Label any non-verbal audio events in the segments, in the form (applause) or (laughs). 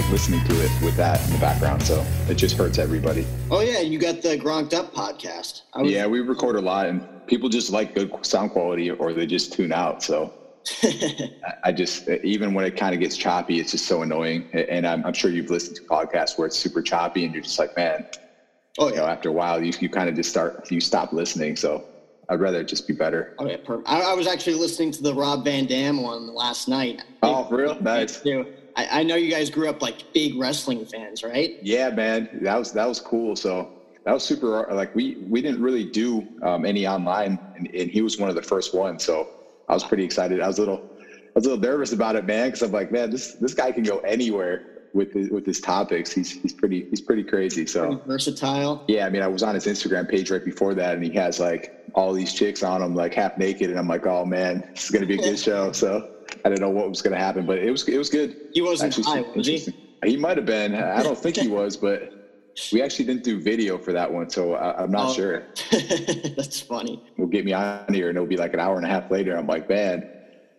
Like listening to it with that in the background, so it just hurts everybody. Oh yeah, you got the Gronked Up podcast. Was, yeah, we record a lot, and people just like good sound quality, or they just tune out. So (laughs) I just even when it kind of gets choppy, it's just so annoying. And I'm, I'm, sure you've listened to podcasts where it's super choppy, and you're just like, man. Oh yeah. You know, after a while, you you kind of just start you stop listening. So I'd rather just be better. Oh, okay, perfect. I, I was actually listening to the Rob Van Dam one last night. Oh, for real? Nice. I, I, know you guys grew up like big wrestling fans, right? Yeah, man, that was that was cool. So that was super. Like we we didn't really do um, any online, and, and, he was one of the first ones. So I was pretty excited. I was a little I was a little nervous about it, man, because I'm like, man, this this guy can go anywhere with his, with his topics. He's he's pretty he's pretty crazy. So pretty versatile. Yeah, I mean, I was on his Instagram page right before that, and he has like all these chicks on him, like half naked, and I'm like, oh man, this is gonna be a good show. (laughs) So I didn't know what was gonna happen, but it was it was good. He wasn't Actually, high, was he? He might have been. I don't think he (laughs) was, but. We actually didn't do video for that one, so I, am not oh, sure. (laughs) That's funny. We'll get me on here, and it'll be like an hour and a half later. I'm like, man,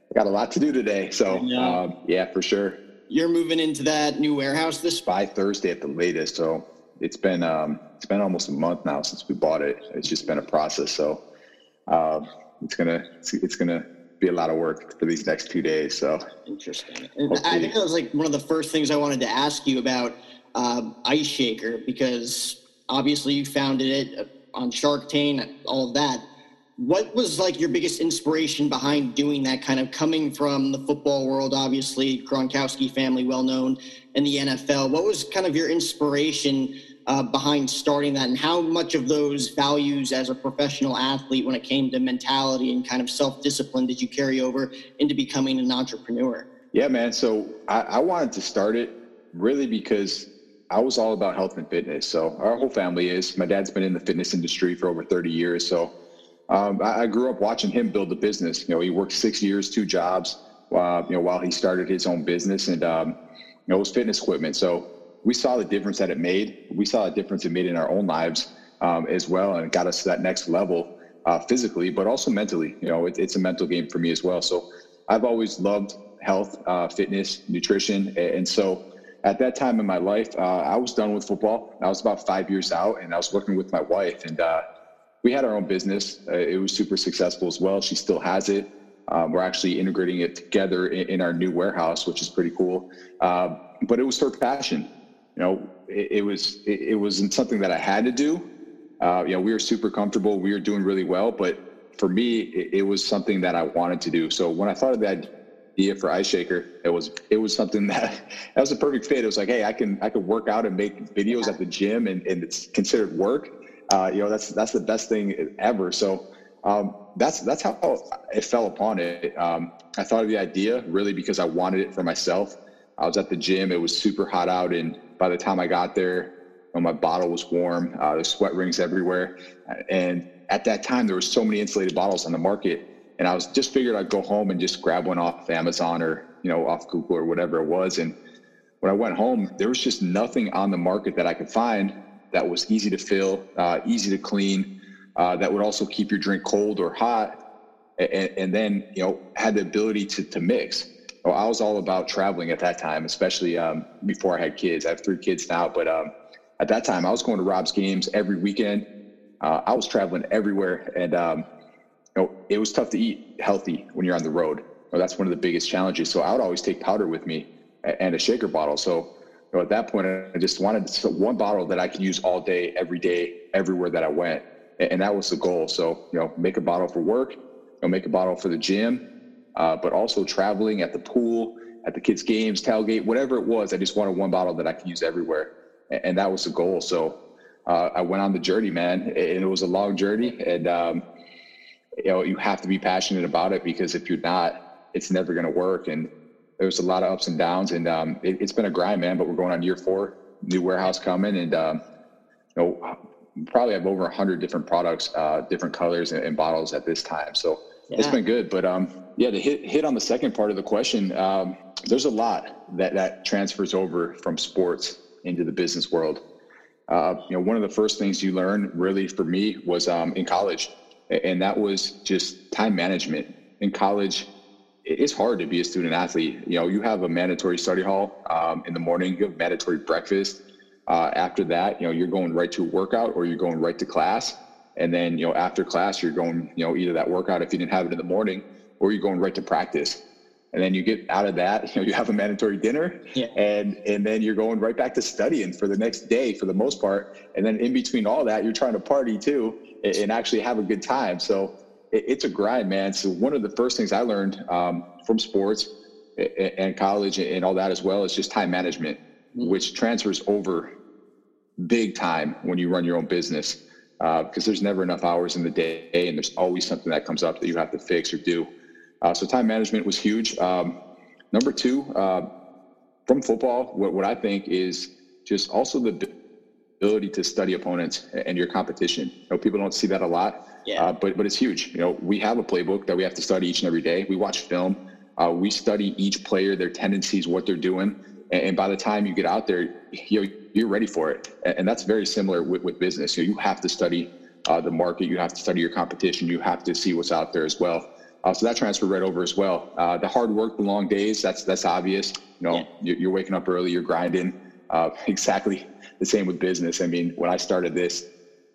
I got a lot to do today. So, yeah, um, yeah for sure you're moving into that new warehouse this by Thursday at the latest. So it's been um, it's been almost a month now since we bought it. It's just been a process. So uh, it's gonna it's, it's, gonna be a lot of work for these next two days. So interesting. I think that was like one of the first things I wanted to ask you about uh, Ice Shaker because obviously you founded it on Shark Tank, all of that what was like your biggest inspiration behind doing that kind of coming from the football world obviously gronkowski family well known in the nfl what was kind of your inspiration uh, behind starting that and how much of those values as a professional athlete when it came to mentality and kind of self-discipline did you carry over into becoming an entrepreneur yeah man so I, I wanted to start it really because I was all about health and fitness. So our whole family is. My dad's been in the fitness industry for over 30 years. So um, I, I, grew up watching him build the business. You know, he worked six years, two jobs, uh, you know, while he started his own business, and um, you know, it was fitness equipment. So we saw the difference that it made. We saw the difference it made in our own lives um, as well, and it got us to that next level uh, physically, but also mentally. You know, it, it's a mental game for me as well. So I've always loved health, uh, fitness, nutrition, and so at that time in my life, uh, I was done with football. I was about five years out, and I was working with my wife, and uh, we had our own business. Uh, it was super successful as well. She still has it. Um, we're actually integrating it together in, in, our new warehouse, which is pretty cool. Uh, but it was her passion. You know, it, it was it, it, wasn't something that I had to do. Uh, you know, we were super comfortable. We were doing really well, but for me, it, it, was something that I wanted to do. So when I thought of that idea for Ice Shaker, it was it was something (laughs) that that was a perfect fit. It was like, hey, I can I can work out and make videos at the gym, and, and it's considered work uh, you know, that's that's the best thing ever. So um, that's that's how it fell upon it. Um, I thought of the idea really because I wanted it for myself. I was at the gym; it was super hot out, and by the time I got there, my bottle was warm. Uh, there's sweat rings everywhere, and at that time there were so many insulated bottles on the market, and I was just figured I'd go home and just grab one off Amazon or you know off Google or whatever it was. And when I went home, there was just nothing on the market that I could find that was easy to fill, uh, easy to clean, uh, that would also keep your drink cold or hot, and, and then you know had the ability to to mix. Well, I was all about traveling at that time, especially um, before I had kids. I have three kids now, but um, at that time I was going to Rob's games every weekend. Uh, I was traveling everywhere, and um, you know it was tough to eat healthy when you're on the road. Well, that's one of the biggest challenges. So I would always take powder with me and a shaker bottle. So you know, at that point, I just wanted one bottle that I could use all day, every day, everywhere that I went, and that was the goal. So, you know, make a bottle for work, you know, make a bottle for the gym, uh, but also traveling at the pool, at the kids' games, tailgate, whatever it was. I just wanted one bottle that I could use everywhere, and that was the goal. So, uh, I went on the journey, man, and it was a long journey, and um, you know, you have to be passionate about it because if you're not, it's never going to work. And there's a lot of ups and downs, and um, it, has been a grind, man. But we're going on year four, new warehouse coming, and um, you know, probably have over hundred different products, uh, different colors and, and, bottles at this time. So yeah. it's been good. But um, yeah, to hit hit on the second part of the question, um, there's a lot that that transfers over from sports into the business world. Uh, you know, one of the first things you learn really for me was um, in college and that was just time management. In college, it's hard to be a student athlete. You know, you have a mandatory study hall um, in the morning, you have mandatory breakfast. Uh, after that, you know, you're going right to a workout or you're going right to class. And then, you know, after class, you're going, you know, either that workout if you didn't have it in the morning or you're going right to practice. And then you get out of that, (laughs) you know, you have a mandatory dinner yeah. and, and then you're going right back to studying for the next day for the most part. And then in between all that, you're trying to party too and actually have a good time. So it's a grind, man. So one of the first things I learned um, from sports and college and all that as well is just time management, mm-hmm. which transfers over big time when you run your own business because uh, there's never enough hours in the day and there's always something that comes up that you have to fix or do. Uh, so time management was huge. Um, number two, uh, from football, what, what I think is just also the ability to study opponents and your competition. You know, people don't see that a lot, yeah. Uh, but but it's huge. You know, we have a playbook that we have to study each and every day. We watch film. Uh, we study each player, their tendencies, what they're doing, and, and, by the time you get out there, you know, you're ready for it. And, and that's very similar with, with business. You know, you have to study uh, the market. You have to study your competition. You have to see what's out there as well. Uh, so that transferred right over as well. Uh, the hard work, the long days, that's that's obvious. You know, yeah. you're, you're, waking up early, you're grinding. Uh, (laughs) exactly the same with business. I mean, when I started this,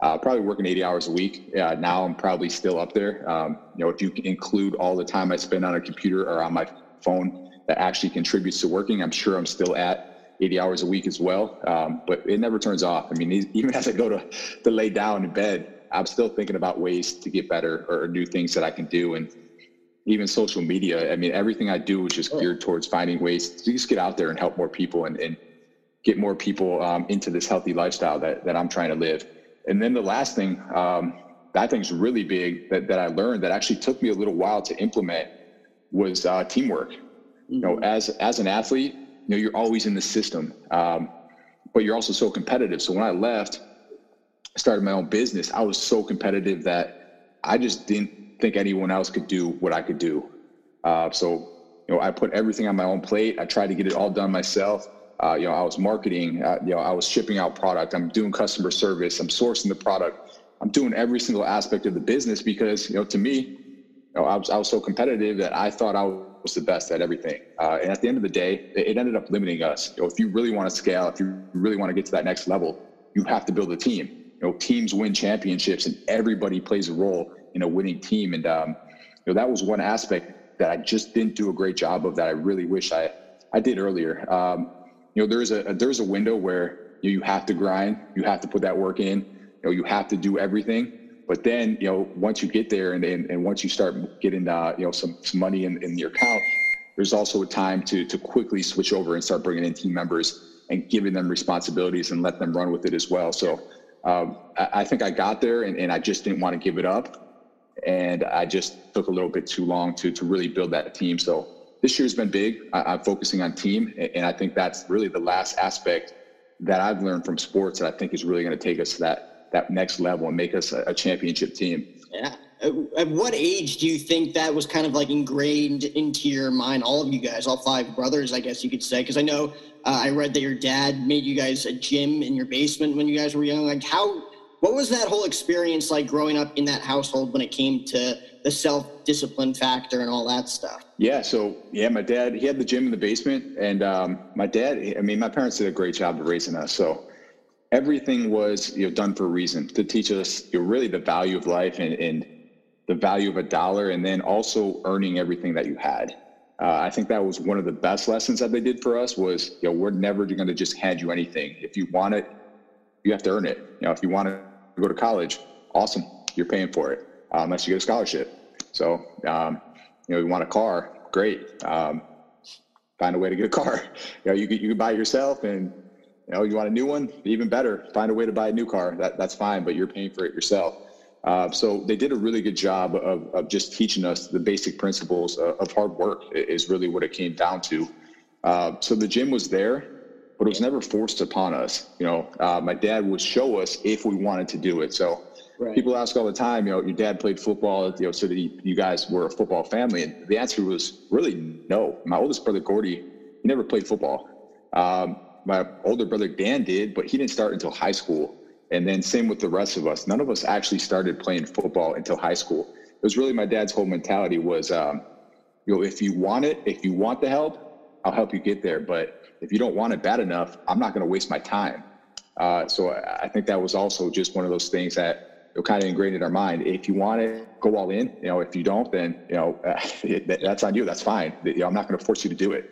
uh, probably working 80 hours a week. Uh, now I'm probably still up there. Um, you know, if you include all the time I spend on a computer or on my phone that actually contributes to working, I'm sure I'm still at 80 hours a week as well. Um, but it never turns off. I mean, even as I go to, to lay down in bed, I'm still thinking about ways to get better or new things that I can do. And even social media, I mean, everything I do is just geared towards finding ways to just get out there and help more people and, and get more people um, into this healthy lifestyle that, that I'm trying to live. And then the last thing um, that I think is really big that, that I learned that actually took me a little while to implement was uh, teamwork. Mm-hmm. You know, mm-hmm. as as an athlete, you know, you're always in the system, um, but you're also so competitive. So when I left, started my own business, I was so competitive that I just didn't think anyone else could do what I could do. Uh, so you know, I put everything on my own plate. I tried to get it all done myself. Uh, you know, I was marketing, uh, you know, I was shipping out product, I'm doing customer service, I'm sourcing the product, I'm doing every single aspect of the business because, you know, to me, you know, I was, I was so competitive that I thought I was the best at everything. Uh, and at the end of the day, it, ended up limiting us. You know, if you really want to scale, if you really want to get to that next level, you have to build a team. You know, teams win championships and everybody plays a role in a winning team. And, um, you know, that was one aspect that I just didn't do a great job of that I really wish I, I did earlier. Um, you know, there's a there's a window where you, know, you have to grind, you have to put that work in, you know, you have to do everything. But then, you know, once you get there and and, and once you start getting uh, you know some, some money in, in your account, there's also a time to to quickly switch over and start bringing in team members and giving them responsibilities and let them run with it as well. So um, I, I, think I got there and, and I just didn't want to give it up. And I just took a little bit too long to to really build that team. So this year's been big. I, am focusing on team, and I think that's really the last aspect that I've learned from sports that I think is really going to take us to that that next level and make us a, a championship team. Yeah. At what age do you think that was kind of like ingrained into your mind? All of you guys, all five brothers, I guess you could say, because I know uh, I read that your dad made you guys a gym in your basement when you guys were young. Like, how? What was that whole experience like growing up in that household when it came to the self discipline factor and all that stuff? Yeah. So, yeah, my dad, he had the gym in the basement. And um, my dad, I mean, my parents did a great job of raising us. So, everything was you know done for a reason to teach us you know, really the value of life and, and the value of a dollar and then also earning everything that you had uh, i think that was one of the best lessons that they did for us was you know we're never going to just hand you anything if you want it you have to earn it you know if you want to go to college awesome. You're paying for it. Uh, unless you get a scholarship. So um, you know you want a car great. Um, find a way to get a car. (laughs) You know you you buy it yourself and you know you want a new one even better. Find a way to buy a new car. That, that's fine but you're paying for it yourself. Uh, so they did a really good job of, of just teaching us the basic principles of, of hard work is really what it came down to. Uh, so the gym was there, but it was never forced upon us. You know, uh, my dad would show us if we wanted to do it. So right. people ask all the time, you know, your dad played football, you know, so that you guys were a football family. And the answer was really no. My oldest brother, Gordy, he never played football. Um, my older brother, Dan, did, but he didn't start until high school. And then same with the rest of us. None of us actually started playing football until high school. It was really my dad's whole mentality was, um, you know, if you want it, if you want the help, I'll help you get there. But if you don't want it bad enough, I'm not going to waste my time. Uh, so I think that was also just one of those things that kind of ingrained in our mind. If you want it, go all in. You know, if you don't, then you know (laughs) uh, that's on you. That's fine. You know, I'm not going to force you to do it.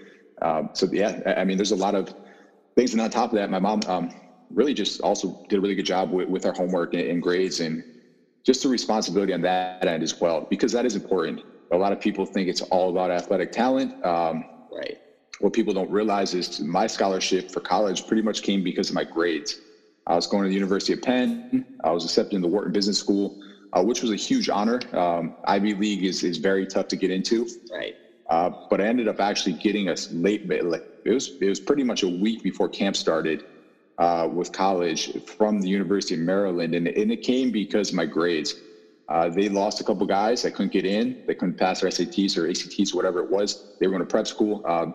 Um, so yeah, I mean, there's a lot of things, and on top of that, my mom um, really just also did a really good job with, with our homework and, and grades and just the responsibility on that end as well, because that is important. A lot of people think it's all about athletic talent. Um, right. What people don't realize is my scholarship for college pretty much came because of my grades. I was going to the University of Penn. I was accepted in the Wharton Business School, uh, which was a huge honor. Um, Ivy League is, is very tough to get into. Right. Uh, but I ended up actually getting a late, like it was it was pretty much a week before camp started uh, with college from the University of Maryland, and, and it came because of my grades. Uh, they lost a couple guys that couldn't get in. They couldn't pass their SATs or ACTs, or whatever it was. They were going to prep school. Um,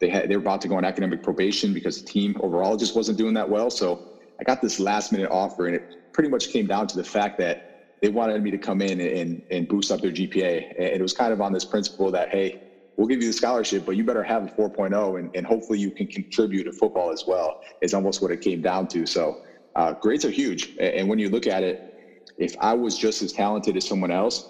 they had they were about to go on academic probation because the team overall just wasn't doing that well. So I got this last minute offer, and it pretty much came down to the fact that they wanted me to come in and, and boost up their GPA. And it was kind of on this principle that hey, we'll give you the scholarship, but you better have a 4.0 and, and hopefully you can contribute to football as well, is almost what it came down to. So uh, grades are huge. And when you look at it, if I was just as talented as someone else,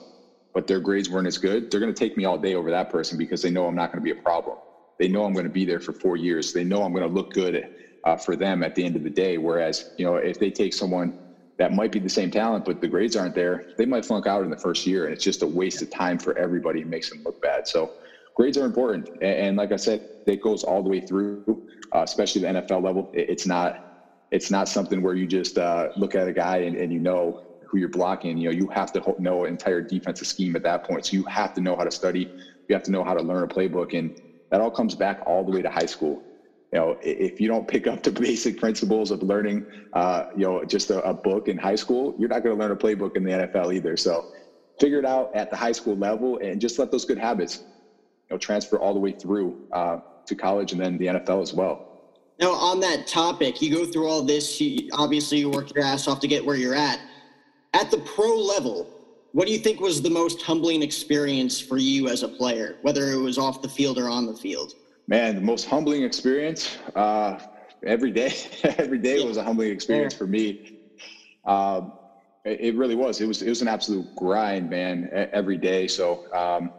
but their grades weren't as good, they're going to take me all day over that person because they know I'm not going to be a problem. They know I'm going to be there for four years. They know I'm going to look good uh, for them at the end of the day. Whereas, you know, if they take someone that might be the same talent, but the grades aren't there, they might flunk out in the first year. And it's just a waste of time for everybody. It makes them look bad. So grades are important. And, and like I said, it goes all the way through, uh, especially the NFL level. It, it's not it's not something where you just uh, look at a guy and, and you know who you're blocking. You know, you have to know an entire defensive scheme at that point. So you have to know how to study. You have to know how to learn a playbook, and that all comes back all the way to high school. You know, if you don't pick up the (laughs) basic principles of learning, uh, you know, just a, a book in high school, you're not going to learn a playbook in the NFL either. So figure it out at the high school level and just let those good habits you know, transfer all the way through uh, to college and then the NFL as well. Now, on that topic, you go through all this. You, obviously, you work your ass off to get where you're at. At the pro level, what do you think was the most humbling experience for you as a player, whether it was off the field or on the field? Man, the most humbling experience uh, every day. (laughs) every day yeah. was a humbling experience yeah. for me. Um, it, it, really was. It was. It was an absolute grind, man. Every day. So. Um,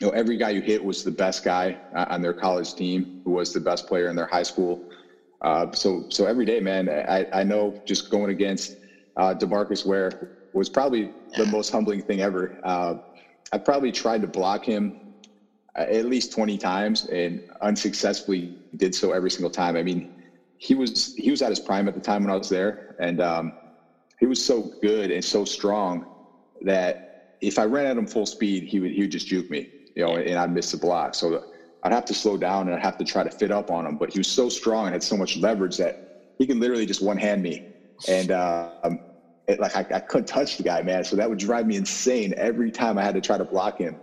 you know, every guy you hit was the best guy uh, on their college team, who was the best player in their high school. Uh, so, so every day, man, I, I know just going against uh, Demarcus Ware was probably the most humbling thing ever. Uh, I probably tried to block him uh, at least 20 times and unsuccessfully did so every single time. I mean, he was he was at his prime at the time when I was there, and um, he was so good and so strong that if I ran at him full speed, he would he would just juke me you know, and I'd miss the block. So I'd have to slow down and I'd have to try to fit up on him. But he was so strong and had so much leverage that he can literally just one hand me. And uh, um, it, like I, I, couldn't touch the guy, man. So that would drive me insane every time I had to try to block him.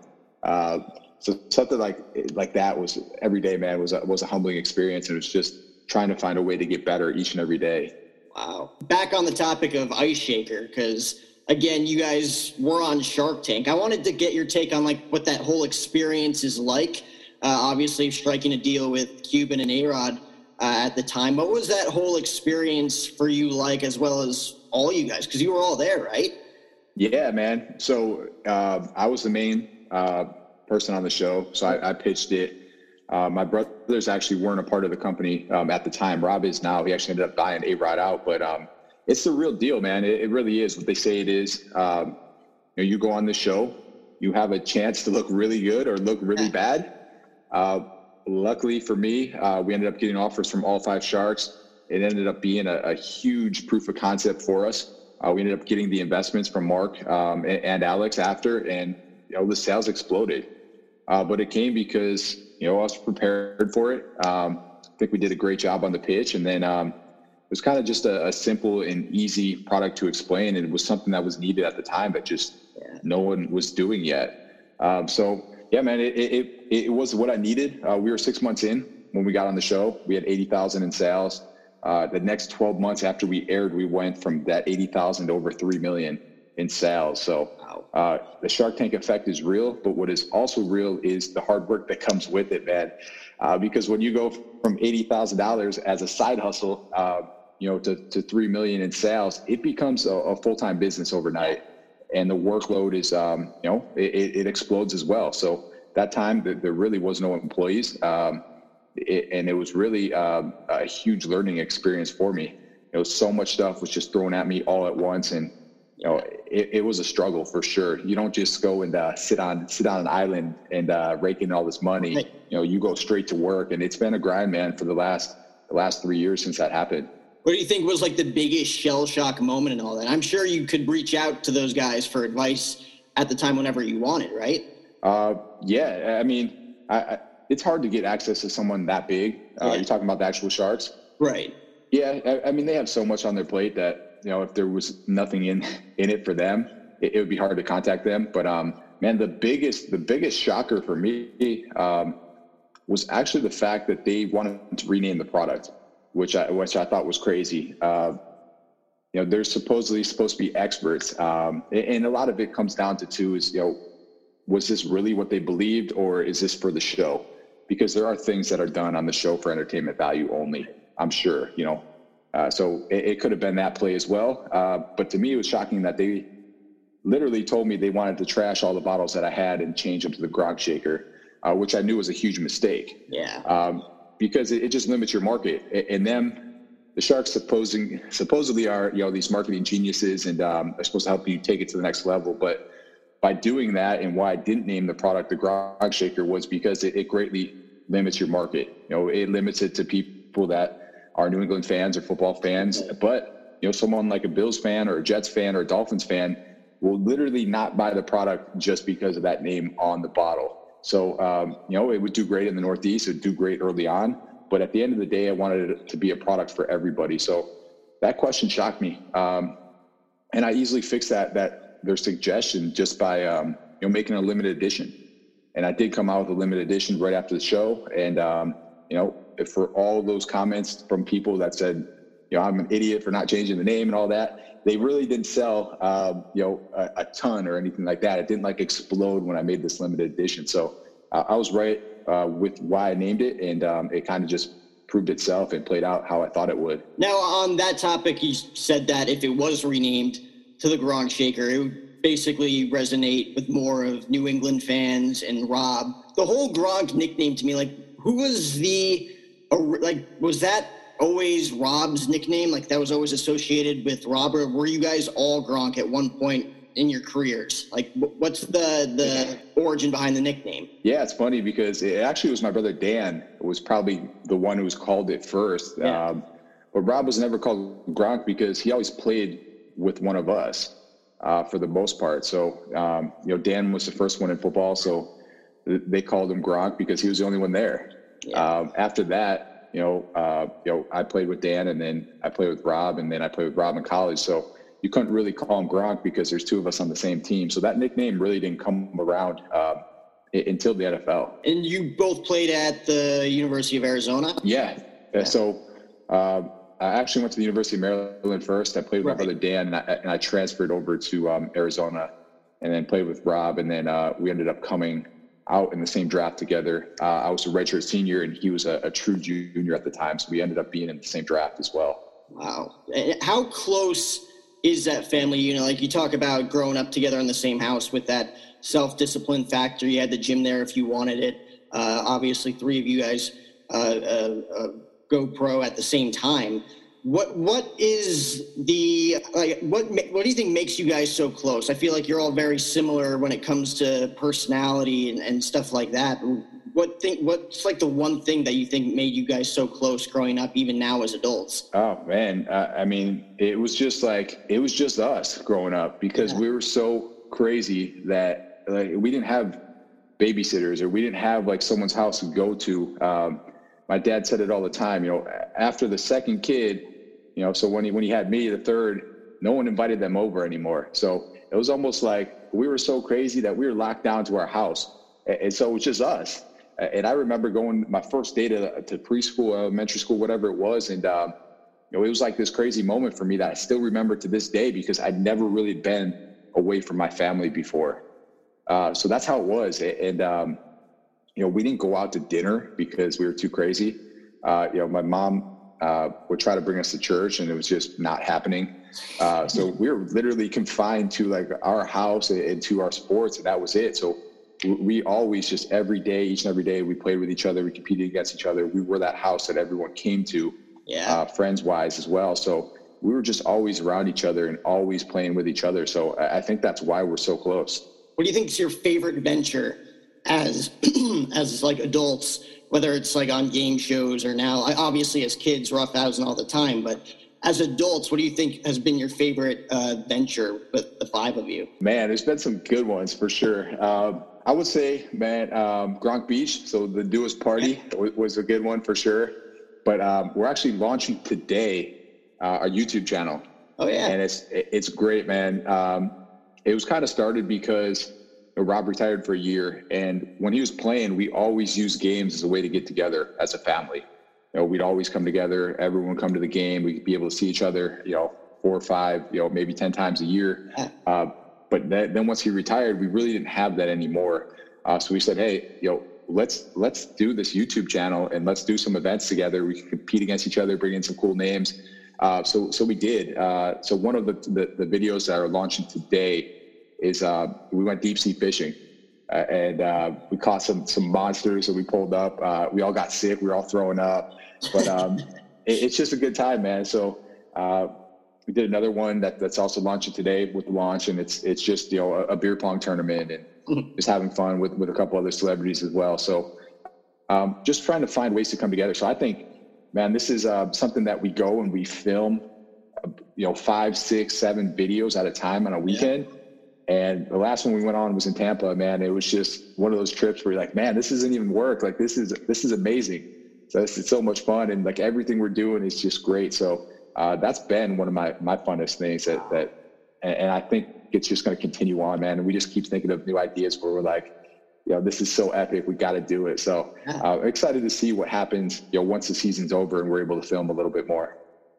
Uh, so something like like that was every day, man. Was a, was a humbling experience, and it was just trying to find a way to get better each and every day. Wow. Back on the topic of Ice Shaker, because again, you guys were on Shark Tank. I wanted to get your take on like what that whole experience is like. Uh, obviously, striking a deal with Cuban and A-Rod uh, at the time. What was that whole experience for you like, as well as all you guys? Because you were all there, right? Yeah, man. So uh, I was the main uh, person on the show, so I, I pitched it. Uh, my brothers actually weren't a part of the company um, at the time. Rob is now. He actually ended up buying A Rod out, but um, it's the real deal, man. It, it really is what they say it is. Um, you know, you go on the show, you have a chance to look really good or look really bad. Uh, luckily for me, uh, we ended up getting offers from all five sharks. It ended up being a, a, huge proof of concept for us. Uh, we ended up getting the investments from Mark um, and, and, Alex after, and you know the sales exploded. Uh, but it came because you know I was prepared for it. Um, I think we did a great job on the pitch, and then um, it was kind of just a, a, simple and easy product to explain, and it was something that was needed at the time, but just yeah. no one was doing yet. Um, so yeah, man, it, it, it was what I needed. Uh, we were six months in when we got on the show. We had eighty thousand in sales. Uh, the next 12 months after we aired, we went from that 80,000 to over 3 million in sales. So uh, the Shark Tank effect is real, but what is also real is the hard work that comes with it, man. Uh, because when you go from $80,000 as a side hustle, uh, you know, to, to 3 million in sales, it becomes a, a full-time business overnight. And the workload is, um, you know, it, it, explodes as well. So that time there really was no employees. Um, it, and it was really um, a huge learning experience for me. It was so much stuff was just thrown at me all at once, and you know, it, it was a struggle for sure. You don't just go and uh, sit on sit on an island and uh, rake in all this money. You know, you go straight to work, and it's been a grind, man, for the last the last three years since that happened. What do you think was like the biggest shell shock moment and all that? I'm sure you could reach out to those guys for advice at the time whenever you wanted, right? Uh, yeah, I mean, I, it's hard to get access to someone that big. Uh, yeah. You're talking about the actual sharks, right? Yeah, I, I, mean they have so much on their plate that you know if there was nothing in (laughs) in it for them, it, it would be hard to contact them. But um, man, the biggest the biggest shocker for me um, was actually the fact that they wanted to rename the product, which I which I thought was crazy. Uh, you know, they're supposedly supposed to be experts, um, and a lot of it comes down to two is you know, was this really what they believed, or is this for the show? Because there are things that are done on the show for entertainment value only. I'm sure, you know. Uh, so it, it, could have been that play as well. Uh, but to me, it was shocking that they literally told me they wanted to trash all the bottles that I had and change them to the Gronk Shaker, uh, which I knew was a huge mistake. Yeah. Um, because it, it, just limits your market. And them, the Sharks supposing supposedly are you know these marketing geniuses and um, are supposed to help you take it to the next level, but by doing that and why I didn't name the product the Gronk Shaker was because it, it, greatly limits your market. You know, it limits it to people that are New England fans or football fans. But you know, someone like a Bills fan or a Jets fan or a Dolphins fan will literally not buy the product just because of that name on the bottle. So um, you know, it would do great in the Northeast. It would do great early on. But at the end of the day, I wanted it to be a product for everybody. So that question shocked me. Um, and I easily fixed that that their suggestion just by um, you know making a limited edition. And I did come out with a limited edition right after the show. And um, you know, for all those comments from people that said, you know, I'm an idiot for not changing the name and all that, they really didn't sell, um, you know, a, a, ton or anything like that. It didn't like explode when I made this limited edition. So uh, I was right uh, with why I named it, and um, it kind of just proved itself and played out how I thought it would. Now, on that topic, you said that if it was renamed, to the Gronk Shaker. It would basically resonate with more of New England fans and Rob. The whole Gronk nickname to me, like, who was the, like, was that always Rob's nickname? Like, that was always associated with Rob, or were you guys all Gronk at one point in your careers? Like, what's the the origin behind the nickname? Yeah, it's funny because it actually was my brother Dan was probably the one who was called it first. Yeah. Um, but Rob was never called Gronk because he always played with one of us uh, for the most part. So, um, you know, Dan was the first one in football, so they called him Gronk because he was the only one there. Yeah. Um, after that, you know, uh, you know, I played with Dan, and then I played with Rob, and then I played with Rob in college. So you couldn't really call him Gronk because there's two of us on the same team. So that nickname really didn't come around uh, until the NFL. And you both played at the University of Arizona. Yeah. yeah. So. Um, I actually went to the University of Maryland first. I played with right. my brother Dan, and I, and I transferred over to um, Arizona, and then played with Rob, and then uh, we ended up coming out in the same draft together. Uh, I was a redshirt senior, and he was a, a, true junior at the time, so we ended up being in the same draft as well. Wow! How close is that family? You know, like you talk about growing up together in the same house with that self-discipline factor. You had the gym there if you wanted it. Uh, obviously, three of you guys uh, go pro at the same time. What what is the like what what do you think makes you guys so close? I feel like you're all very similar when it comes to personality and, and stuff like that. what thing? What's like the one thing that you think made you guys so close growing up, even now as adults? Oh man, uh, I mean, it was just like it was just us growing up because yeah. we were so crazy that like we didn't have babysitters or we didn't have like someone's house to go to. Um, my dad said it all the time. You know, after the second kid, you know, so when he when he had me, the third, no one invited them over anymore. So it was almost like we were so crazy that we were locked down to our house, and so it was just us. And I remember going my first day to, to preschool, elementary school, whatever it was, and um, you know, it was like this crazy moment for me that I still remember to this day because I'd never really been away from my family before. Uh, so that's how it was, and um, you know, we didn't go out to dinner because we were too crazy. Uh, you know, my mom uh, would try to bring us to church, and it was just not happening. Uh, so we were literally confined to like our house and to our sports, and that was it. So we always just every day, each and every day, we played with each other, we competed against each other. We were that house that everyone came to, yeah. uh, friends wise as well. So we were just always around each other and always playing with each other. So I think that's why we're so close. What do you think is your favorite venture as (clears throat) as like adults? Whether it's like on game shows or now, obviously as kids, roughhousing all the time, but as adults, what do you think has been your favorite uh, venture with the five of you? Man, there's been some good ones for sure. Um, I would say, man, um, Gronk Beach. So the Duist Party (laughs) was a good one for sure. But um, we're actually launching today uh, our YouTube channel. Oh yeah, and it's it's great, man. Um, it was kind of started because Rob retired for a year, and when he was playing, we always used games as a way to get together as a family. You know, we'd always come together. Everyone come to the game. We'd be able to see each other. You know, four or five, you know, maybe ten times a year. Uh, but that, then once he retired, we really didn't have that anymore. Uh, so we said, hey, you know, let's let's do this YouTube channel and let's do some events together. We can compete against each other, bring in some cool names. Uh, so so we did. Uh, so one of the, the, the videos that are launching today is uh, we went deep sea fishing. Uh, and uh, we caught some some monsters that we pulled up. we all got sick. We were all throwing up, but um, (laughs) it, it's just a good time, man. So we did another one that, that's also launching today with the launch, and it's it's just you know a, a beer pong tournament and (laughs) just having fun with with a couple other celebrities as well. So um, just trying to find ways to come together. So I think, man, this is uh, something that we go and we film, uh, you know, five, six, seven videos at a time on a weekend. Yeah. And the last one we went on was in Tampa. Man, it was just one of those trips where you're like, man, this doesn't even work. Like this is this is amazing. So it's so much fun, and like everything we're doing is just great. So uh, that's been one of my my funnest things that that and, and I think it's just going to continue on, man. And we just keep thinking of new ideas where we're like, you know, this is so epic. We got to do it. So uh, excited to see what happens, you know, once the season's over and we're able to film a little bit more.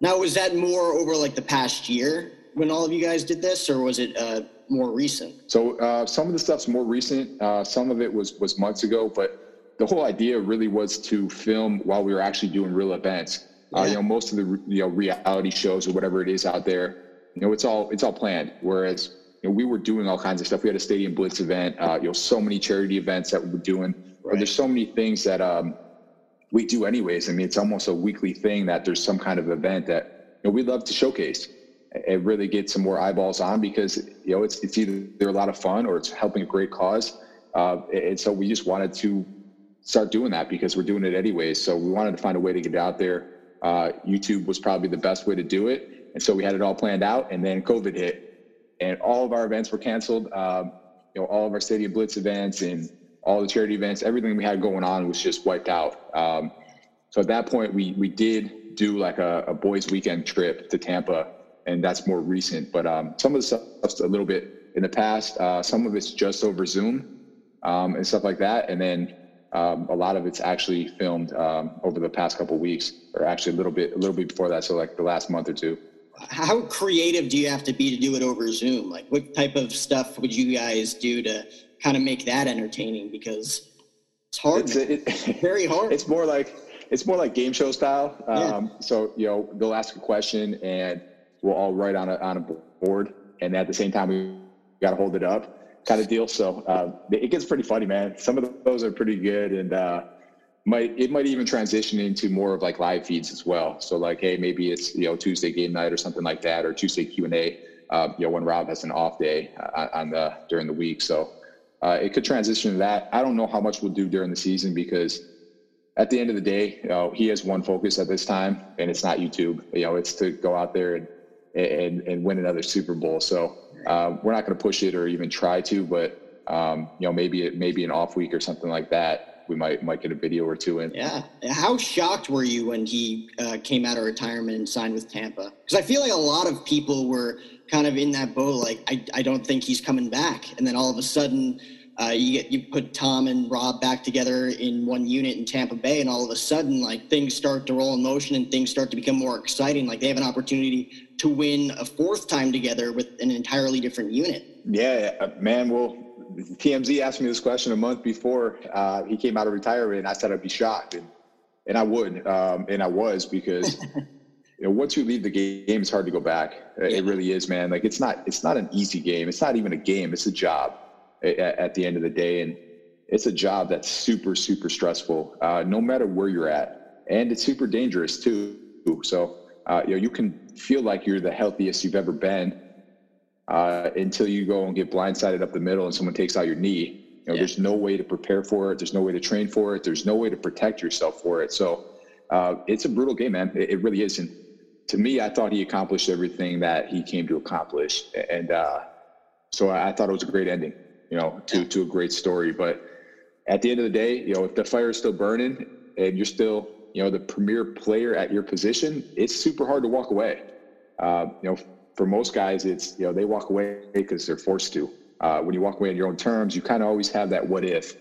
Now, was that more over like the past year when all of you guys did this, or was it uh, more recent? So uh, some of the stuff's more recent. Uh, some of it was was months ago, but the whole idea really was to film while we were actually doing real events. Uh, you know, most of the you know reality shows or whatever it is out there, you know, it's all it's all planned. Whereas you know, we were doing all kinds of stuff. We had a stadium blitz event. Uh, you know, so many charity events that we were doing. Right. There's so many things that um, we do anyways. I mean, it's almost a weekly thing that there's some kind of event that you know we love to showcase and really get some more eyeballs on because you know it's it's either they're a lot of fun or it's helping a great cause. Uh, and so we just wanted to start doing that because we're doing it anyway. So we wanted to find a way to get out there uh, YouTube was probably the best way to do it. And so we had it all planned out, and then COVID hit, and all of our events were canceled. Um, you know, all of our Stadium Blitz events and all the charity events, everything we had going on was just wiped out. Um, so at that point, we we did do like a, a, boys' weekend trip to Tampa, and that's more recent. But um, some of the stuff's a little bit in the past. Uh, some of it's just over Zoom um, and stuff like that, and then um, a lot of it's actually filmed um, over the past couple weeks, or actually a little bit, a little bit before that. So like the last month or two. How creative do you have to be to do it over Zoom? Like, what type of stuff would you guys do to kind of make that entertaining? Because it's hard. It's, it, very hard. It's more like it's more like game show style. Um, yeah. So you know, they'll ask a question, and we'll all write on a on a board, and at the same time, we got to hold it up kind of deal. So uh, it gets pretty funny, man. Some of those are pretty good, and uh, might it might even transition into more of like live feeds as well. So like, hey, maybe it's you know Tuesday game night or something like that, or Tuesday Q and A. Uh, you know, when Rob has an off day uh, on the during the week. So uh, it could transition to that. I don't know how much we'll do during the season because at the end of the day, you know, he has one focus at this time, and it's not YouTube. You know, it's to go out there and and, and win another Super Bowl. So uh, we're not going to push it or even try to, but um, you know, maybe it maybe an off week or something like that. We might might get a video or two in. Yeah. How shocked were you when he uh, came out of retirement and signed with Tampa? Because I feel like a lot of people were kind of in that boat. Like, I, I don't think he's coming back. And then all of a sudden, uh, you get you put Tom and Rob back together in one unit in Tampa Bay, and all of a sudden, like things start to roll in motion and things start to become more exciting. Like they have an opportunity to win a fourth time together with an entirely different unit. Yeah, uh, man. Well, TMZ asked me this question a month before uh, he came out of retirement, and I said I'd be shocked, and and I would, um, and I was because. (laughs) you know, once you leave the game, it's hard to go back. It really is, man. Like it's not, it's not an easy game. It's not even a game. It's a job at, at the end of the day. And it's a job that's super, super stressful, uh, no matter where you're at. And it's super dangerous too. So, uh, you know, you can feel like you're the healthiest you've ever been uh, until you go and get blindsided up the middle and someone takes out your knee. You know, yeah. there's no way to prepare for it. There's no way to train for it. There's no way to protect yourself for it. So, uh, it's a brutal game, man. It, it, really is. And to me, I thought he accomplished everything that he came to accomplish. And uh, so I thought it was a great ending you know, to, to a great story. But at the end of the day, you know, if the fire is still burning and you're still, you know, the premier player at your position, it's super hard to walk away. Uh, you know, for most guys, it's, you know, they walk away because they're forced to. Uh, when you walk away on your own terms, you kind of always have that what if.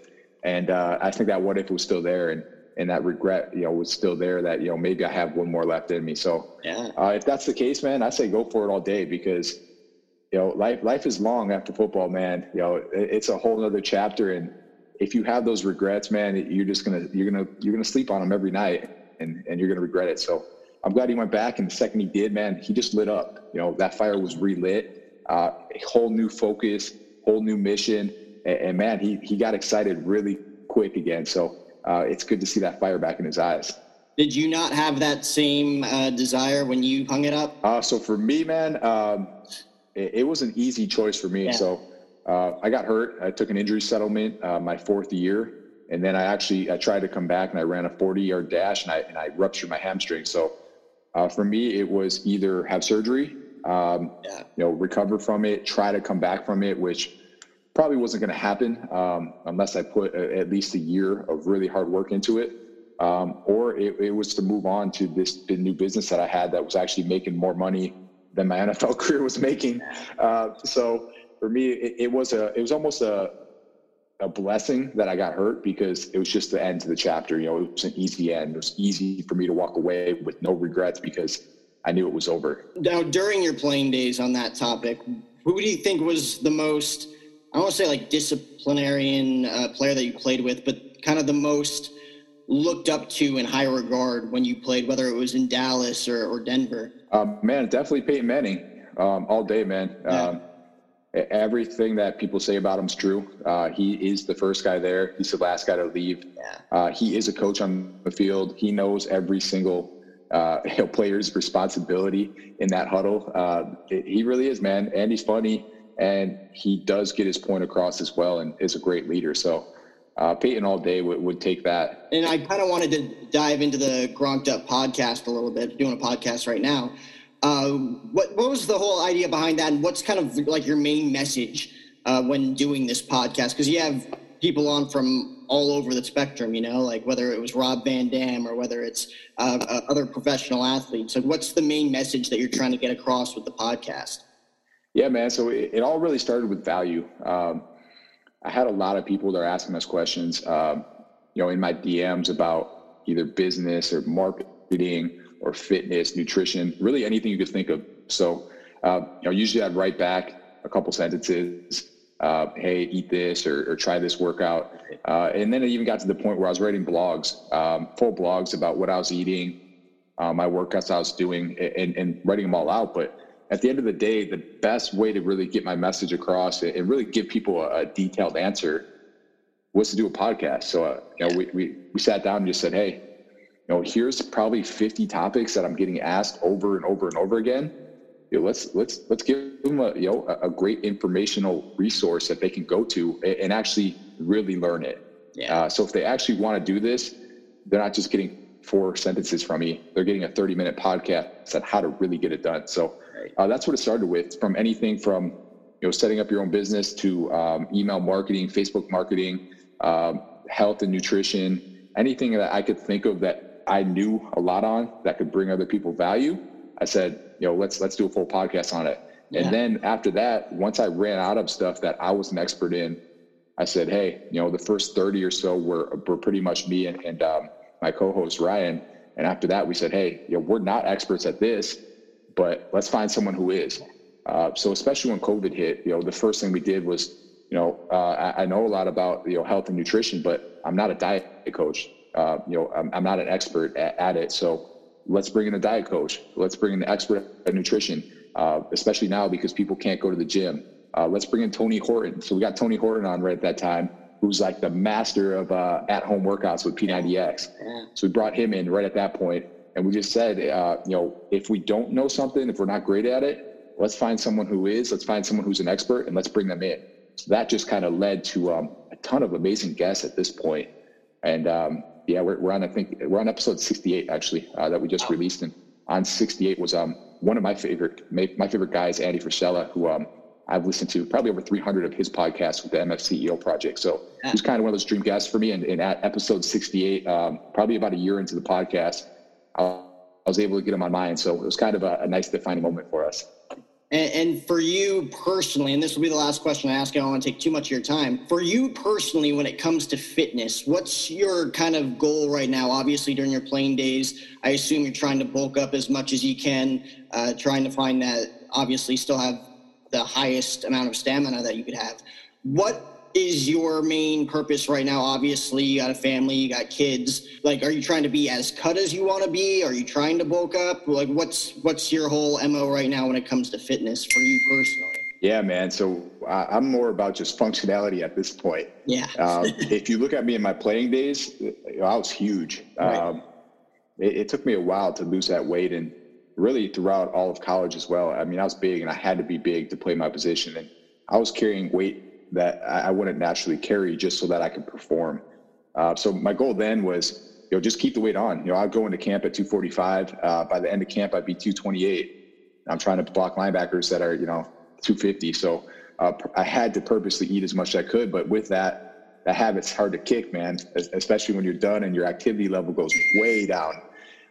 And uh, I think that what if was still there and, and that regret, you know, was still there that, you know, maybe I have one more left in me. So yeah. Uh, if that's the case, man, I say go for it all day because you know, life life is long after football, man. You know, it, it's a whole other chapter, and if you have those regrets, man, you're just gonna you're gonna you're gonna sleep on them every night, and and you're gonna regret it. So I'm glad he went back, and the second he did, man, he just lit up. You know, that fire was relit, uh, a whole new focus, whole new mission, and, and, man, he he got excited really quick again. So uh, it's good to see that fire back in his eyes. Did you not have that same uh, desire when you hung it up? Uh, so for me, man, um, it, it was an easy choice for me. Yeah. So uh, I got hurt. I took an injury settlement uh, my fourth year, and then I actually I tried to come back and I ran a 40 yard dash and I and I ruptured my hamstring. So uh, for me, it was either have surgery, um, yeah. you know, recover from it, try to come back from it, which probably wasn't going to happen um, unless I put a, at least a year of really hard work into it. Um, or it, it was to move on to this new business that I had that was actually making more money than my NFL (laughs) career was making. Uh, so for me, it, it, was a it was almost a a blessing that I got hurt because it was just the end to the chapter. You know, it was an easy end. It was easy for me to walk away with no regrets because I knew it was over. Now, during your playing days on that topic, who do you think was the most? I to say like disciplinarian uh, player that you played with, but kind of the most looked up to in high regard when you played, whether it was in Dallas or, or Denver? Um, man, definitely Peyton Manning um, all day, man. Yeah. Um, everything that people say about him is true. Uh, he is the first guy there. He's the last guy to leave. Yeah. Uh, he is a coach on the field. He knows every single uh, (laughs) you know, player's responsibility in that huddle. Uh, it, he really is, man. And he's funny, and he does get his point across as well, and is a great leader. So uh, Peyton all day would, would take that. And I kind of wanted to dive into the Gronked Up podcast a little bit, doing a podcast right now. Uh, what, what was the whole idea behind that? And what's kind of like your main message uh, when doing this podcast? Because you have people on from all over the spectrum, you know, like whether it was Rob Van Dam or whether it's uh, uh, other professional athletes. So what's the main message that you're trying to get across with the podcast? Yeah, man. So it, it all really started with value. Um, I had a lot of people that are asking us questions, um, you know, in my DMs about either business or marketing or fitness, nutrition, really anything you could think of. So, uh, you know, usually I'd write back a couple sentences, uh, hey, eat this or, or try this workout. Uh, and then it even got to the point where I was writing blogs, um, full blogs about what I was eating, uh, my workouts I was doing, and, and writing them all out. But at the end of the day, the best way to really get my message across and really give people a, a detailed answer was to do a podcast. So, uh, you know, we, we, we sat down and just said, Hey, you know, here's probably 50 topics that I'm getting asked over and over and over again. you know, let's let's let's give them a you know a, a, great informational resource that they can go to and, and actually really learn it. Yeah. Uh, so if they actually want to do this, they're not just getting four sentences from me. They're getting a 30 minute podcast on how to really get it done. So uh, that's what it started with. From anything from you know setting up your own business to um, email marketing, Facebook marketing, um, health and nutrition, anything that I could think of that I knew a lot on that could bring other people value. I said, you know, let's let's do a full podcast on it. Yeah. And then after that, once I ran out of stuff that I was an expert in, I said, hey, you know, the first 30 or so were, were pretty much me and, and um, my co-host Ryan. And after that, we said, hey, you know, we're not experts at this, but let's find someone who is. Uh, so especially when COVID hit, you know, the first thing we did was, you know, uh, I, I, know a lot about you know health and nutrition, but I'm not a diet coach. Uh, you know, I'm, I'm, not an expert at, at, it. So let's bring in a diet coach. Let's bring in an expert at nutrition, uh, especially now because people can't go to the gym. Uh, let's bring in Tony Horton. So we got Tony Horton on right at that time who's like the master of uh, at-home workouts with P90X. So we brought him in right at that point, and we just said, uh, you know, if we don't know something, if we're not great at it, let's find someone who is. Let's find someone who's an expert, and let's bring them in. So that just kind of led to um, a ton of amazing guests at this point. And um, yeah, we're, we're on I think we're on episode 68 actually uh, that we just released, and on 68 was um, one of my favorite my, my favorite guys, Andy Frisella, who um, I've listened to probably over 300 of his podcasts with the MFCEO project. So yeah. he's kind of one of those dream guests for me. And, and at episode 68, um, probably about a year into the podcast, I, was able to get him on mine. So it was kind of a, a nice defining moment for us. And, and, for you personally, and this will be the last question I ask, I don't want to take too much of your time. For you personally, when it comes to fitness, what's your kind of goal right now? Obviously, during your playing days, I assume you're trying to bulk up as much as you can, uh, trying to find that obviously still have the highest amount of stamina that you could have. What is your main purpose right now? Obviously, you got a family, you got kids. Like, are you trying to be as cut as you want to be? Are you trying to bulk up? Like, what's what's your whole mo right now when it comes to fitness for you personally? Yeah, man. So uh, I'm more about just functionality at this point. Yeah. (laughs) um, if you look at me in my playing days, I was huge. Right. Um, it, it, took me a while to lose that weight, and really throughout all of college as well. I mean, I was big and I had to be big to play my position. And I was carrying weight that I wouldn't naturally carry just so that I could perform. Uh, so my goal then was, you know, just keep the weight on. You know, I'd go into camp at 245. Uh, by the end of camp, I'd be 228. I'm trying to block linebackers that are, you know, 250. So uh, I had to purposely eat as much as I could. But with that, that habit's hard to kick, man, especially when you're done and your activity level goes way down.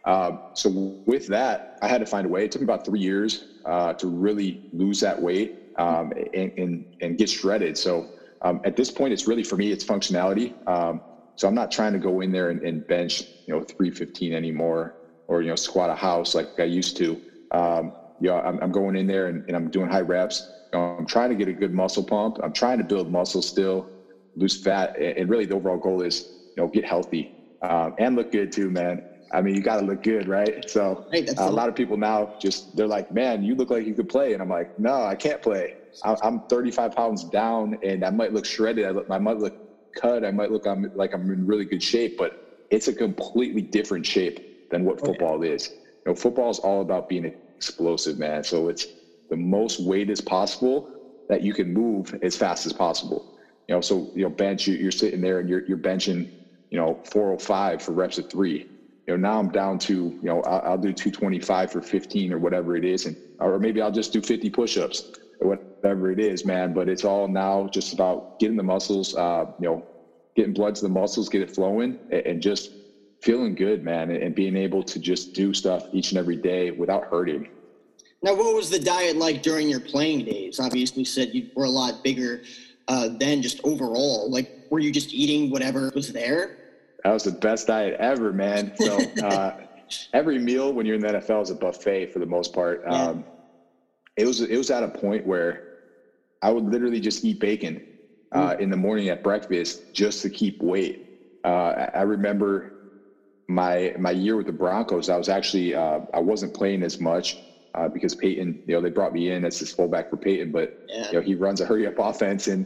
Um, so with that, I had to find a way. It took me about three years uh, to really lose that weight um, and, and, and, get shredded. So um, at this point, it's really for me, it's functionality. Um, so I'm not trying to go in there and, and, bench, you know, 315 anymore, or you know, squat a house like I used to. Um, you know, I'm, I'm, going in there and, and I'm doing high reps. I'm trying to get a good muscle pump. I'm trying to build muscle still, lose fat, and really the overall goal is, you know, get healthy um, and look good too, man. I mean, you got to look good, right? So right, uh, a lot of people now just they're like, "Man, you look like you could play," and I'm like, "No, I can't play. I'm 35 pounds down, and I might look shredded. I, look, I might look cut. I might look like I'm in really good shape, but it's a completely different shape than what football okay. is. You know, football is all about being explosive, man. So it's the most weight as possible that you can move as fast as possible. You know, so you know, bench. You're sitting there and you're you're benching, you know, 405 for reps of three you know, now I'm down to, you know, I'll, I'll, do 225 for 15 or whatever it is. And, or maybe I'll just do 50 push-ups or whatever it is, man. But it's all now just about getting the muscles, uh, you know, getting blood to the muscles, get it flowing and, and just feeling good, man. And, and being able to just do stuff each and every day without hurting. Now, what was the diet like during your playing days? Obviously, you said you were a lot bigger uh, than just overall. Like, were you just eating whatever was there? That was the best diet ever, man. So (laughs) uh, every meal when you're in the NFL is a buffet for the most part. Yeah. Um, it was it was at a point where I would literally just eat bacon uh, mm. in the morning at breakfast just to keep weight. Uh, I remember my my year with the Broncos. I was actually uh, I wasn't playing as much uh, because Peyton, you know, they brought me in as this fullback for Peyton, but yeah. you know he runs a hurry up offense and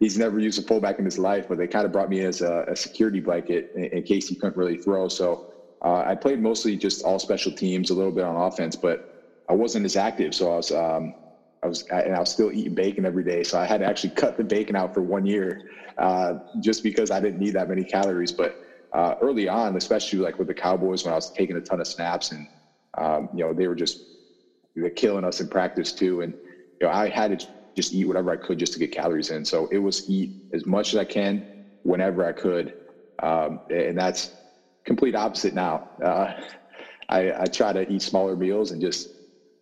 he's never used a fullback in his life, but they kind of brought me as a, a security blanket in, in, case he couldn't really throw. So uh, I played mostly just all special teams, a little bit on offense, but I wasn't as active, so I was um, I was and I was still eating bacon every day. So I had to actually cut the bacon out for one year, uh, just because I didn't need that many calories. But uh, early on, especially like with the Cowboys, when I was taking a ton of snaps and um, you know they were just they're killing us in practice too, and you know I had to just eat whatever I could just to get calories in. So it was eat as much as I can whenever I could, um, and that's complete opposite now. Uh, I, I, try to eat smaller meals and just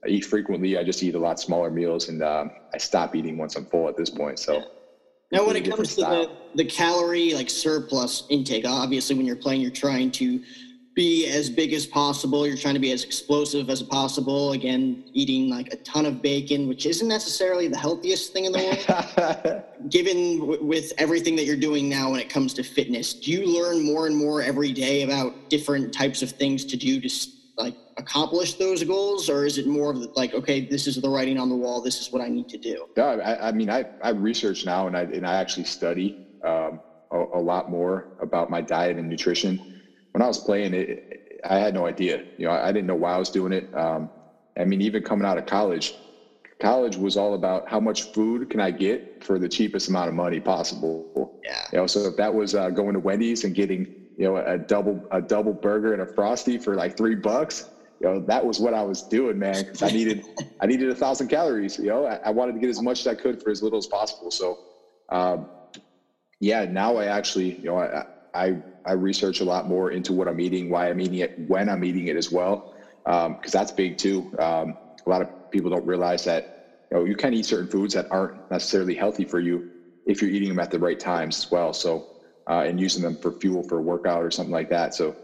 I eat frequently. I just eat a lot smaller meals, and um, I stop eating once I'm full at this point. So. Now, when it comes to the, the calorie like surplus intake, obviously when you're playing, you're trying to be as big as possible. You're trying to be as explosive as possible. Again, eating like a ton of bacon, which isn't necessarily the healthiest thing in the world. (laughs) Given w- with everything that you're doing now when it comes to fitness, do you learn more and more every day about different types of things to do to like accomplish those goals, or is it more of like, okay, this is the writing on the wall. This is what I need to do. Yeah, I, I mean, I I research now, and I and I actually study um, a, a lot more about my diet and nutrition when I was playing it, I had no idea. You know, I, didn't know why I was doing it. Um, I mean, even coming out of college, college was all about how much food can I get for the cheapest amount of money possible. Yeah. You know, so if that was uh, going to Wendy's and getting you know a double a double burger and a frosty for like three bucks, you know, that was what I was doing, man. Because I needed (laughs) I needed a thousand calories. You know, I, I, wanted to get as much as I could for as little as possible. So, um, yeah, now I actually, you know, I, I I research a lot more into what I'm eating, why I'm eating it, when I'm eating it as well, because um, that's big too. Um, a lot of people don't realize that you know you can eat certain foods that aren't necessarily healthy for you if you're eating them at the right times as well. So uh, and using them for fuel for a workout or something like that. So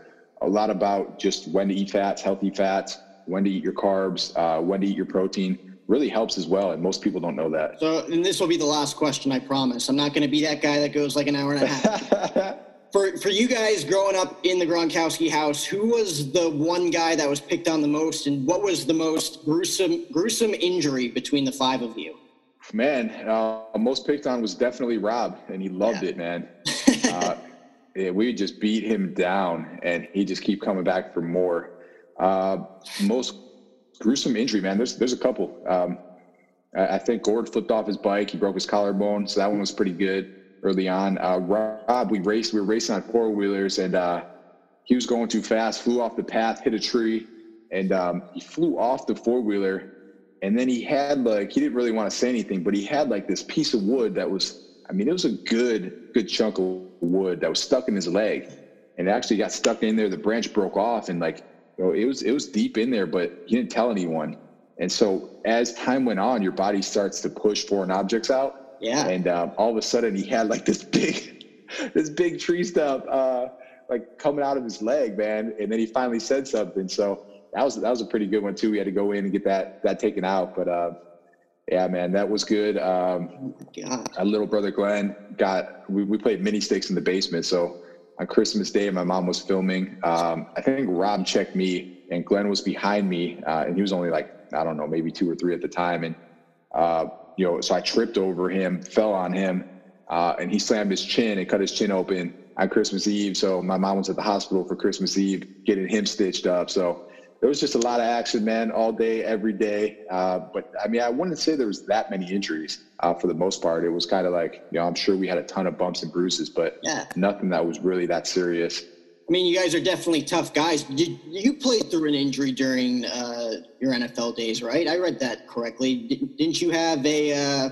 a lot about just when to eat fats, healthy fats, when to eat your carbs, uh, when to eat your protein really helps as well. And most people don't know that. So, and this will be the last question, I promise. I'm not going to be that guy that goes like an hour and a half. (laughs) for for you guys growing up in the Gronkowski house, who was the one guy that was picked on the most, and what was the most gruesome gruesome injury between the five of you? Man, uh, most picked on was definitely Rob, and he loved yeah. it, man. (laughs) uh, yeah, we just beat him down, and he just keep coming back for more. Uh, most gruesome injury, man. There's there's a couple. Um, I, I think Gord flipped off his bike. He broke his collarbone, so that one was pretty good early on. Uh, Rob, we raced. We were racing on four wheelers, and uh, he was going too fast. Flew off the path, hit a tree, and um, he flew off the four wheeler. And then he had like he didn't really want to say anything, but he had like this piece of wood that was. I mean, it was a good good chunk of wood that was stuck in his leg, and it actually got stuck in there. The branch broke off, and like you know, it was it was deep in there, but he didn't tell anyone. And so as time went on, your body starts to push foreign objects out yeah. And um, all of a sudden, he had like this big, (laughs) this big tree stump, uh, like coming out of his leg, man. And then he finally said something. So that was that was a pretty good one too. We had to go in and get that that taken out. But uh, yeah, man, that was good. Um, oh my little brother Glenn got. We, we played mini sticks in the basement. So on Christmas Day, my mom was filming. Um, I think Rob checked me, and Glenn was behind me, uh, and he was only like I don't know, maybe two or three at the time, and. Uh, you know, so I tripped over him, fell on him, uh, and he slammed his chin and cut his chin open on Christmas Eve. So my mom was at the hospital for Christmas Eve getting him stitched up. So there was just a lot of action, man, all day, every day. Uh, but I mean, I wouldn't say there was that many injuries uh, for the most part. It was kind of like, you know, I'm sure we had a ton of bumps and bruises, but yeah. nothing that was really that serious. I mean, you guys are definitely tough guys. Did, you played through an injury during uh, your NFL days, right? I read that correctly. Didn't you have a? Uh,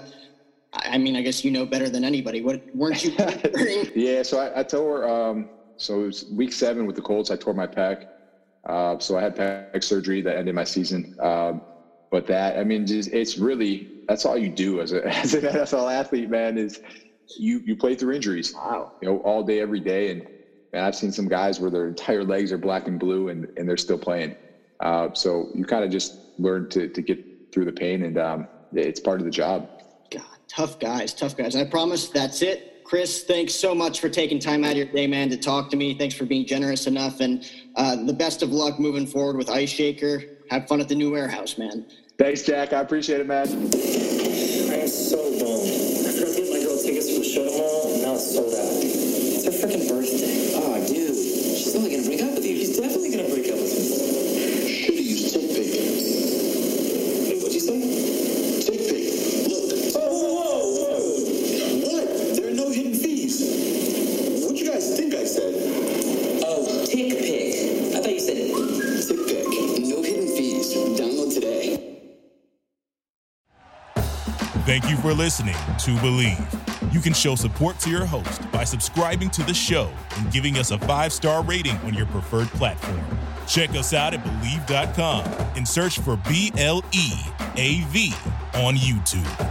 I mean, I guess you know better than anybody. What weren't you? (laughs) yeah, so I, I tore. Um, so it was week seven with the Colts. I tore my pec. Uh, so I had pec surgery that ended my season. Um, but that, I mean, just, it's really that's all you do as, a, (laughs) as an NFL athlete, man. Is you you play through injuries. Wow. You know, all day, every day, and and I've seen some guys where their entire legs are black and blue and, and they're still playing. Uh, so you kind of just learn to, to get through the pain and um, it's part of the job. God, tough guys, tough guys. I promise that's it. Chris, thanks so much for taking time out of your day, man, to talk to me. Thanks for being generous enough. And uh, the best of luck moving forward with Ice Shaker. Have fun at the new warehouse, man. Thanks, Jack. I appreciate it, man. I am so bummed. definitely going to break up with you. He's definitely going to break up with you. Should he use tick pick. What'd you say? TickPick. Look. Oh, whoa, whoa. What? There are no hidden fees. What you guys think I said? Oh, TickPick. I thought you said tick pick. No hidden fees. Download today. Thank you for listening to Bleav. You can show support to your host by subscribing to the show and giving us a five star rating on your preferred platform. Check us out at Bleav.com and search for B L E A V on YouTube.